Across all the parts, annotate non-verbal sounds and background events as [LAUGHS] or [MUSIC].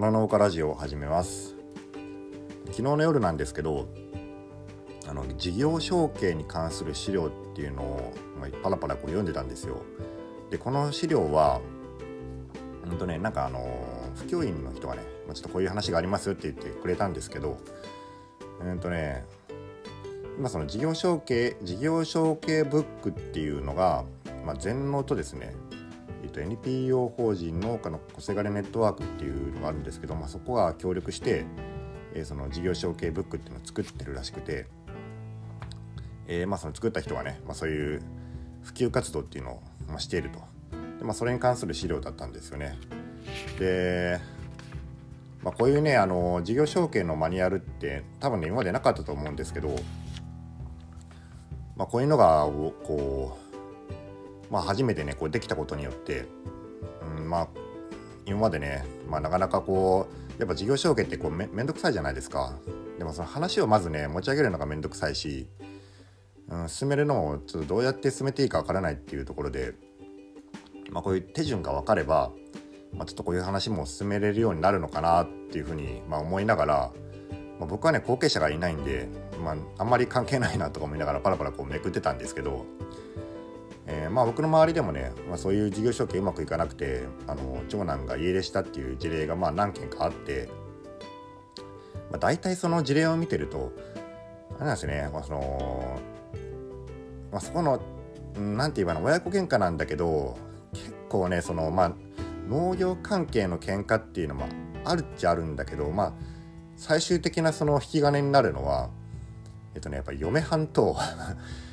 花農家ラジオを始めます。昨日の夜なんですけどあの事業承継に関する資料っていうのを、ま、パラパラこう読んでたんですよ。でこの資料はうんとねなんかあの普及員の人がねちょっとこういう話がありますよって言ってくれたんですけどうんとね今その事業承継事業承継ブックっていうのが、まあ、全農とですねと、NPO 法人農家の小せがれネットワークっていうのがあるんですけど、まあ、そこが協力して、えー、その事業承継ブックっていうのを作ってるらしくて、えー、まあその作った人がね、まあ、そういう普及活動っていうのを、ま、しているとで、まあ、それに関する資料だったんですよね。で、まあ、こういうねあの事業承継のマニュアルって多分ね今までなかったと思うんですけど、まあ、こういうのがこうまあ、初めてねこうできたことによって、うん、まあ今までね、まあ、なかなかこうやっぱ事業承継ってこうめめんどくさいじゃないですか。でもその話をまずね持ち上げるのがめんどくさいし、うん、進めるのもちょっとどうやって進めていいかわからないっていうところで、まあ、こういう手順が分かれば、まあ、ちょっとこういう話も進めれるようになるのかなっていうふうに、まあ、思いながら、まあ、僕はね後継者がいないんで、まあ、あんまり関係ないなとか思いながらパラパラこうめくってたんですけどえー、まあ、僕の周りでもね、まあ、そういう事業承継うまくいかなくてあの長男が家出したっていう事例がまあ何件かあって、まあ、大体その事例を見てるとあれなんですね、まあ、その、まあ、そこの何て言えばの親子喧嘩なんだけど結構ねそのまあ農業関係の喧嘩っていうのもあるっちゃあるんだけどまあ最終的なその引き金になるのはえっとねやっぱり嫁はんと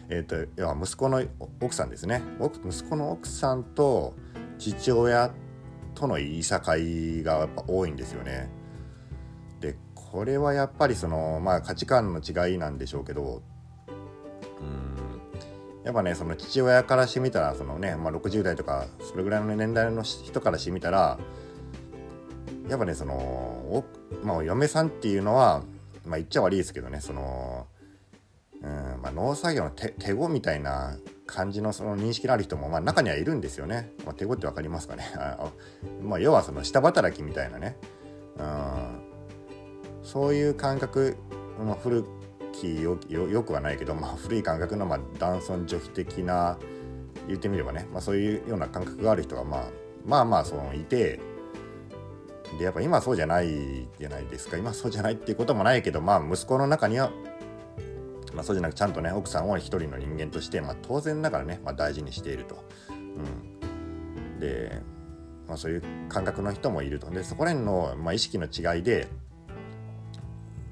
えーと、息子の奥さんですね息子の奥さんと父親との言いがやっぱ多いんですよね。でこれはやっぱりその、まあ、価値観の違いなんでしょうけどうんやっぱねその父親からしてみたらそのね、まあ、60代とかそれぐらいの年代の人からしてみたらやっぱねそのまあ、お嫁さんっていうのは、まあ、言っちゃ悪いですけどねそのうんまあ、農作業の手手語みたいな感じのその認識のある人もまあ中にはいるんですよね。まあ、手語って分かりますかね。[LAUGHS] まあ、要はその下働きみたいなね、うん、そういう感覚、まあ、古きよよくはないけど、まあ、古い感覚のまあ男尊女卑的な言ってみればね、まあ、そういうような感覚がある人がまあまあまあそのいてでやっぱ今そうじゃないじゃないですか。今そうじゃないっていうこともないけどまあ息子の中にはまあ、そうじゃなくちゃんとね奥さんを一人の人間として、まあ、当然ながらね、まあ、大事にしていると。うん、で、まあ、そういう感覚の人もいると。でそこら辺の、まあ、意識の違いで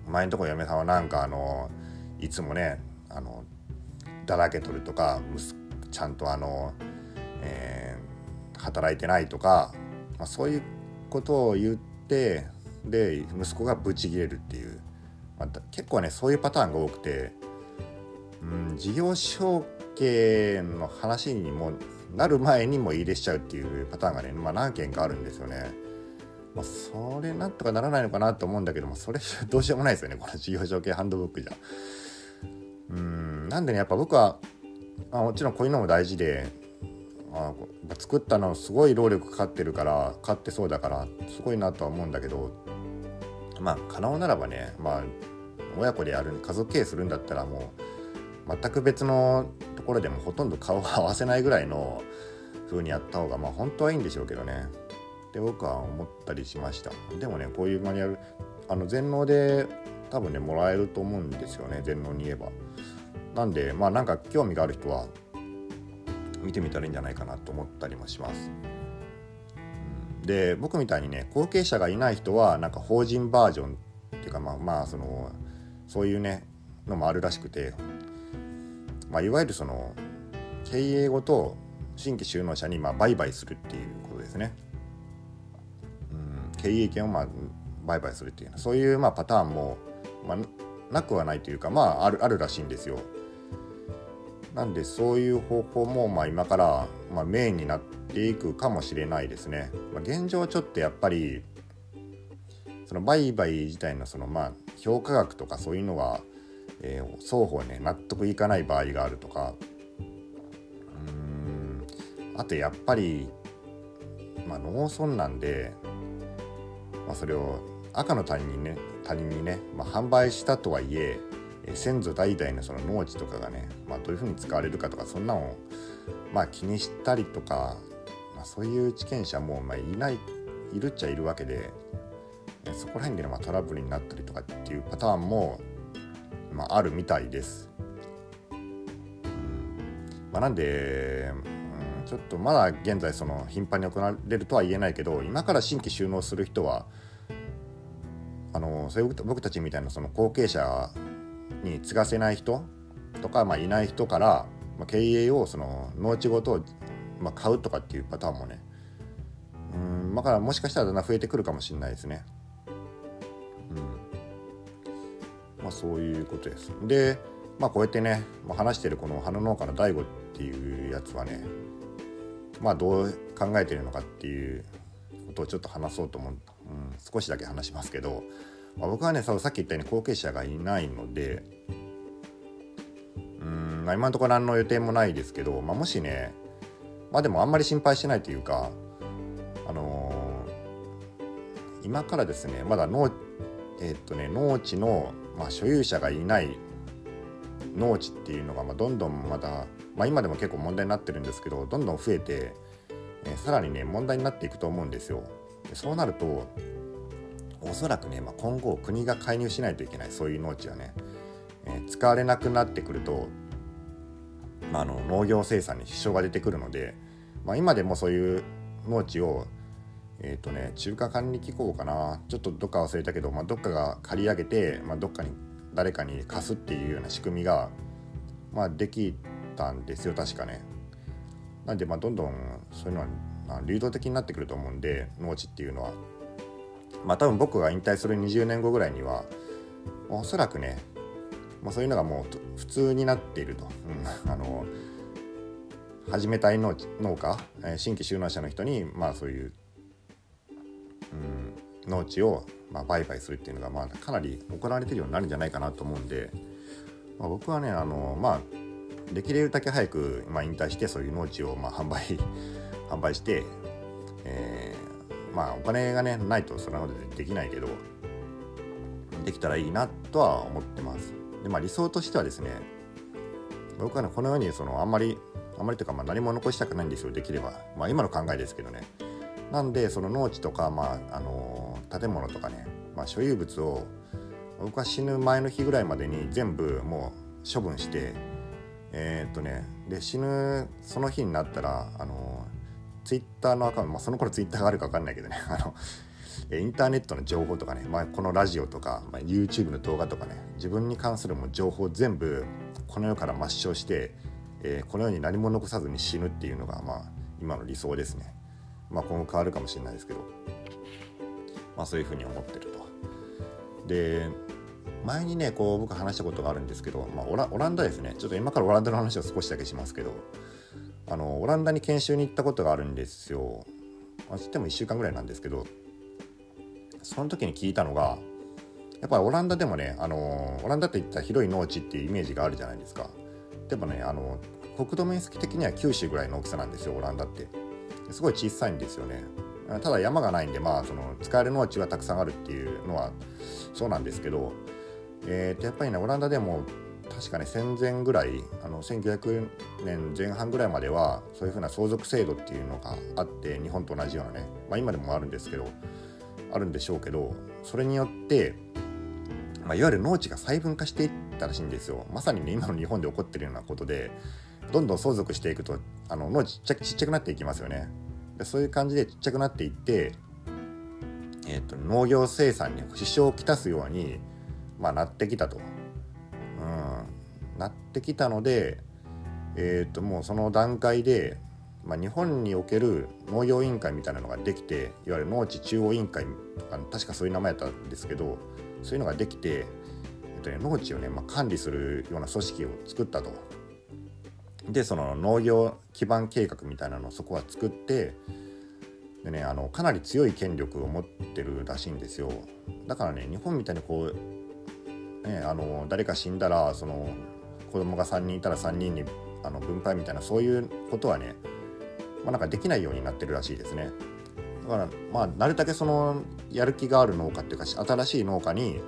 前のとこ嫁さんはなんかあのいつもねあのだらけとるとかちゃんとあの、えー、働いてないとか、まあ、そういうことを言ってで息子がブチギレるっていう、まあ、結構ねそういうパターンが多くてうん、事業承継の話にもなる前にも入れしちゃうっていうパターンがね、まあ、何件かあるんですよね。まあ、それなんとかならないのかなと思うんだけどもそれどうしようもないですよねこの事業承継ハンドブックじゃ。うんなんでねやっぱ僕はあもちろんこういうのも大事であ作ったのすごい労力かかってるからかってそうだからすごいなとは思うんだけどまあ可能ならばねまあ親子でやる家族経営するんだったらもう全く別のところでもほとんど顔を合わせないぐらいの風にやった方がまあ本当はいいんでしょうけどね。って僕は思ったりしました。でもねこういうマニュアルあの全農で多分ねもらえると思うんですよね全農に言えば。なんでまあなんか興味がある人は見てみたらいいんじゃないかなと思ったりもします。で僕みたいにね後継者がいない人はなんか法人バージョンっていうかまあまあそのそういうねのもあるらしくてまあ、いわゆるその経営ごと新規就農者にまあ売買するっていうことですね。うん、経営権をまあ売買するっていうそういうまあパターンも、まあ、なくはないというかまああるあるらしいんですよ。なんでそういう方法もまあ今からまあメインになっていくかもしれないですね。まあ、現状ちょっとやっぱりその売買自体のそのまあ評価額とかそういうのはえー、双方ね納得いかない場合があるとか。うん。あとやっぱり、まあ、農村なんでまあ、それを赤の他人にね他人にね、まあ、販売したとはいえ先祖代々のその農地とかがね、まあ、どういうふうに使われるかとかそんなのを、まあ、気にしたりとか、まあ、そういう地権者もまあいないいるっちゃいるわけでそこら辺で、ま、トラブルになったりとかっていうパターンも、まあ、あるみたいです。まあ、なんで、うん、ちょっとまだ現在その頻繁に行われるとは言えないけど今から新規収納する人はあのそういう僕たちみたいなその後継者に継がせない人とか、まあ、いない人から、まあ、経営をその農地ごと、まあ、買うとかっていうパターンもねうんだからもしかしたらだんだん増えてくるかもしれないですね。まあ、そういうことです。で、まあ、こうやってね、まあ、話してるこの花農家の大悟っていうやつはねまあどう考えてるのかっていうことをちょっと話そうと思う、うん、少しだけ話しますけど、まあ、僕はねさっき言ったように後継者がいないのでうん、まあ、今のところ何の予定もないですけど、まあ、もしねまあでもあんまり心配してないというかあのー、今からですねまだ農,、えー、っとね、農地の、まあ、所有者がいない農地っていうのが、ま、どんどんまた、まあ、今でも結構問題になってるんですけどどんどん増えて、え、さらにね問題になっていくと思うんですよ。でそうなるとおそらくね、まあ、今後国が介入しないといけないそういう農地はね、えー、使われなくなってくると、まあ、あの農業生産に支障が出てくるので、まあ、今でもそういう農地をえっ、ー、とね中華管理機構かなちょっとどっか忘れたけど、まあ、どっかが借り上げて、まあ、どっかに誰かに貸すっていうような仕組みが、まあ、できたんですよ確かね。なんでまあどんどんそういうのは、流動的になってくると思うんで農地っていうのは。まあ多分僕が引退する20年後ぐらいにはおそらくね、まあ、そういうのがもう普通になっていると。うん、[LAUGHS] あの始めたい農家新規就農者の人にまあそういう、うん、農地をま売買するっていうのがまあかなり行われてるようになるんじゃないかなと思うんで、まあ、僕はねあのまあできるだけ早く、まあ、引退してそういう農地をま販売 [LAUGHS] 販売して、えー、まあお金がねないとそれなのでできないけどできたらいいなとは思ってます。でまあ理想としてはですね僕はねこのようにそのあんまりあんまりというかまあ何も残したくないんですよできればまあ今の考えですけどねなんでその農地とかまああの建物とかね、まあ、所有物を僕は死ぬ前の日ぐらいまでに全部もう処分してえー、っとねで死ぬその日になったらあのツイッターのアカウント、まあ、その頃ツイッターがあるか分かんないけどね [LAUGHS] あのインターネットの情報とかね、まあ、このラジオとか、まあ、YouTube の動画とかね自分に関するも情報全部この世から抹消して、えー、この世に何も残さずに死ぬっていうのが、まあ、今の理想ですね。まあ、今後変わるかもしれないですけど、まあ、そういうふうに思ってると。で前にねこう僕話したことがあるんですけど、まあ、オラオランダですねちょっと今からオランダの話を少しだけしますけどあのオランダに研修に行ったことがあるんですよ。まあ、つっても1週間ぐらいなんですけどその時に聞いたのがやっぱりオランダでもねあのオランダっていったら広い農地っていうイメージがあるじゃないですか。でもねあの国土面積的には九州ぐらいの大きさなんですよオランダって。すごい小さいんですよね。ただ山がないんで、まあ、その使える農地はたくさんあるっていうのはそうなんですけど、えー、とやっぱりねオランダでも確かね戦前ぐらいあの1900年前半ぐらいまではそういうふうな相続制度っていうのがあって日本と同じようなね、まあ、今でもあるんですけどあるんでしょうけどそれによって、まあ、いわゆる農地が細分化していったらしいんですよまさにね今の日本で起こってるようなことでどんどん相続していくとあの脳ちっちゃちっちゃくなっていきますよね。でそういう感じでちっちゃくなっていって、えーと、農業生産に支障をきたすように、まあ、なってきたと、うん、なってきたので、えーと、もうその段階で、まあ、日本における農業委員会みたいなのができていわゆる農地中央委員会とか確かそういう名前やったんですけどそういうのができて、えーとね、農地をね、まあ、管理するような組織を作ったと。でその農業基盤計画みたいなのをそこは作ってでねあのかなり強い権力を持ってるらしいんですよ。だからね日本みたいにこう、ね、あの誰か死んだらその子供が3人いたら3人にあの分配みたいなそういうことはね、まあ、なんかできないようになってるらしいですね。だからまあなるだけそのやる気がある農家っていうか新しい農家に、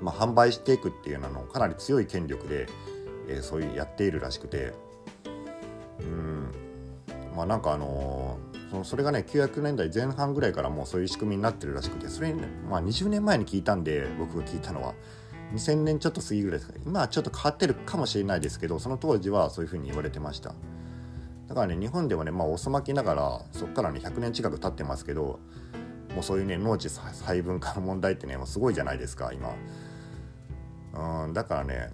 まあ、販売していくっていうののかなり強い権力で、えー、そういうやっているらしくて。うん。まあなんかあのー、そのそれがね900年代前半ぐらいからもうそういう仕組みになってるらしくて。それに、ね、まあ20年前に聞いたんで僕が聞いたのは。2000年ちょっと過ぎぐらいですか今はちょっと変わってるかもしれないですけどその当時はそういうふうに言われてました。だからね日本ではねまあ遅まきながらそっからね100年近く経ってますけどもうそういうね農地細分化の問題ってねもうすごいじゃないですか今。うんだからね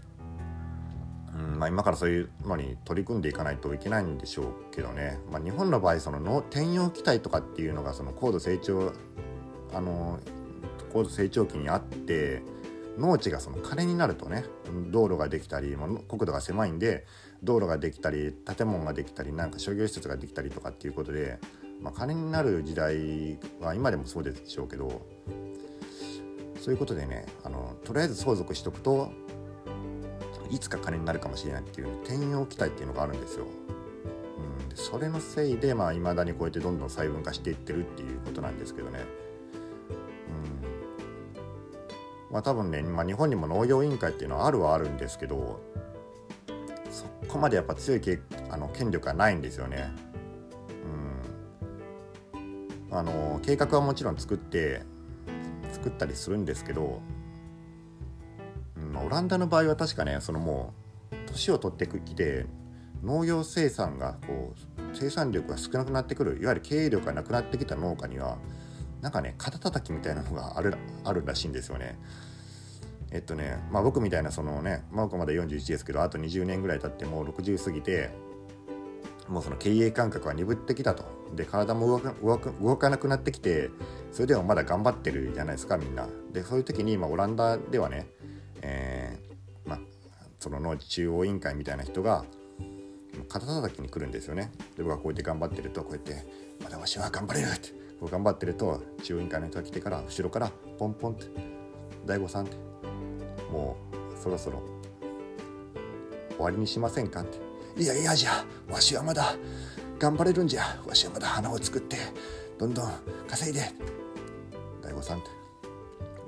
うんまあ、今からそういうのに取り組んでいかないといけないんでしょうけどね、まあ、日本の場合そのの転用期待とかっていうのがその高度成長あの高度成長期にあって農地がその金になるとね道路ができたり国土が狭いんで道路ができたり建物ができたりなんか商業施設ができたりとかっていうことで、まあ、金になる時代は今でもそうでしょうけどそういうことでねあのとりあえず相続しとくといつか金になるかもしれないっていう転用期待っていうのがあるんですよ。うん、でそれのせいでいまあ、未だにこうやってどんどん細分化していってるっていうことなんですけどね。まあ、多分ね、まあ、日本にも農業委員会っていうのはあるはあるんですけどそこまでやっぱ強いけあの権力がないんですよね。うん、あの計画はもちろん作って作ったりするんですけど、ランダの場合は確かねそのもう年を取ってきて農業生産がこう生産力が少なくなってくるいわゆる経営力がなくなってきた農家にはなんかね肩たたきみたいなのがあるあるらしいんですよね。えっとね、まあ、僕みたいなそのね、まあ、僕まだ41ですけどあと20年ぐらい経ってもう60過ぎてもうその経営感覚は鈍ってきたとで体も動かなくなってきてそれでもまだ頑張ってるじゃないですかみんなでそういう時に、ま、オランダではね、えーまあ、その農地中央委員会みたいな人が肩叩きに来るんですよね。で僕はこうやって頑張ってるとこうやって「まだわしは頑張れる」ってこう頑張ってると中央委員会の人が来てから後ろからポンポンって「大悟さん」ってもうそろそろ終わりにしませんか?」って「いやいやじゃわしはまだ頑張れるんじゃ。わしはまだ花を作ってどんどん稼いで」大悟さんって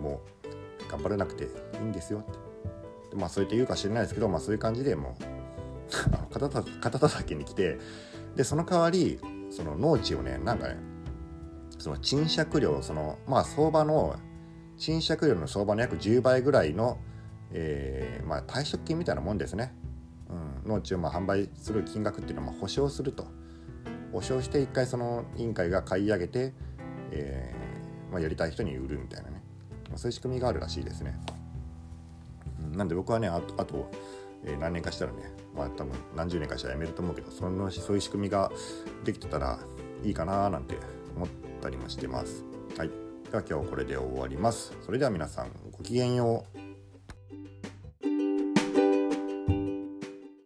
もう頑張れなくていいんですよって。まあそうやって言うか知らないですけどまあそういう感じでもう [LAUGHS] 肩た肩たたきに来てでその代わりその農地をねなんかねその賃借料そのまあ相場の賃借料の相場の約10倍ぐらいの、えー、まあ、退職金みたいなもんですね、うん、農地をまあ販売する金額っていうのはま保証すると。保証して一回その委員会が買い上げて、えー、まあ、やりたい人に売るみたいなね。まそういう仕組みがあるらしいですね、なんで僕はねあとあと、えー、何年かしたらねまあ多分何十年かしたら辞めると思うけどそのそういう仕組みができてたらいいかななんて思ったりもしてます。はい。では今日これで終わります。それでは皆さんごきげんよう。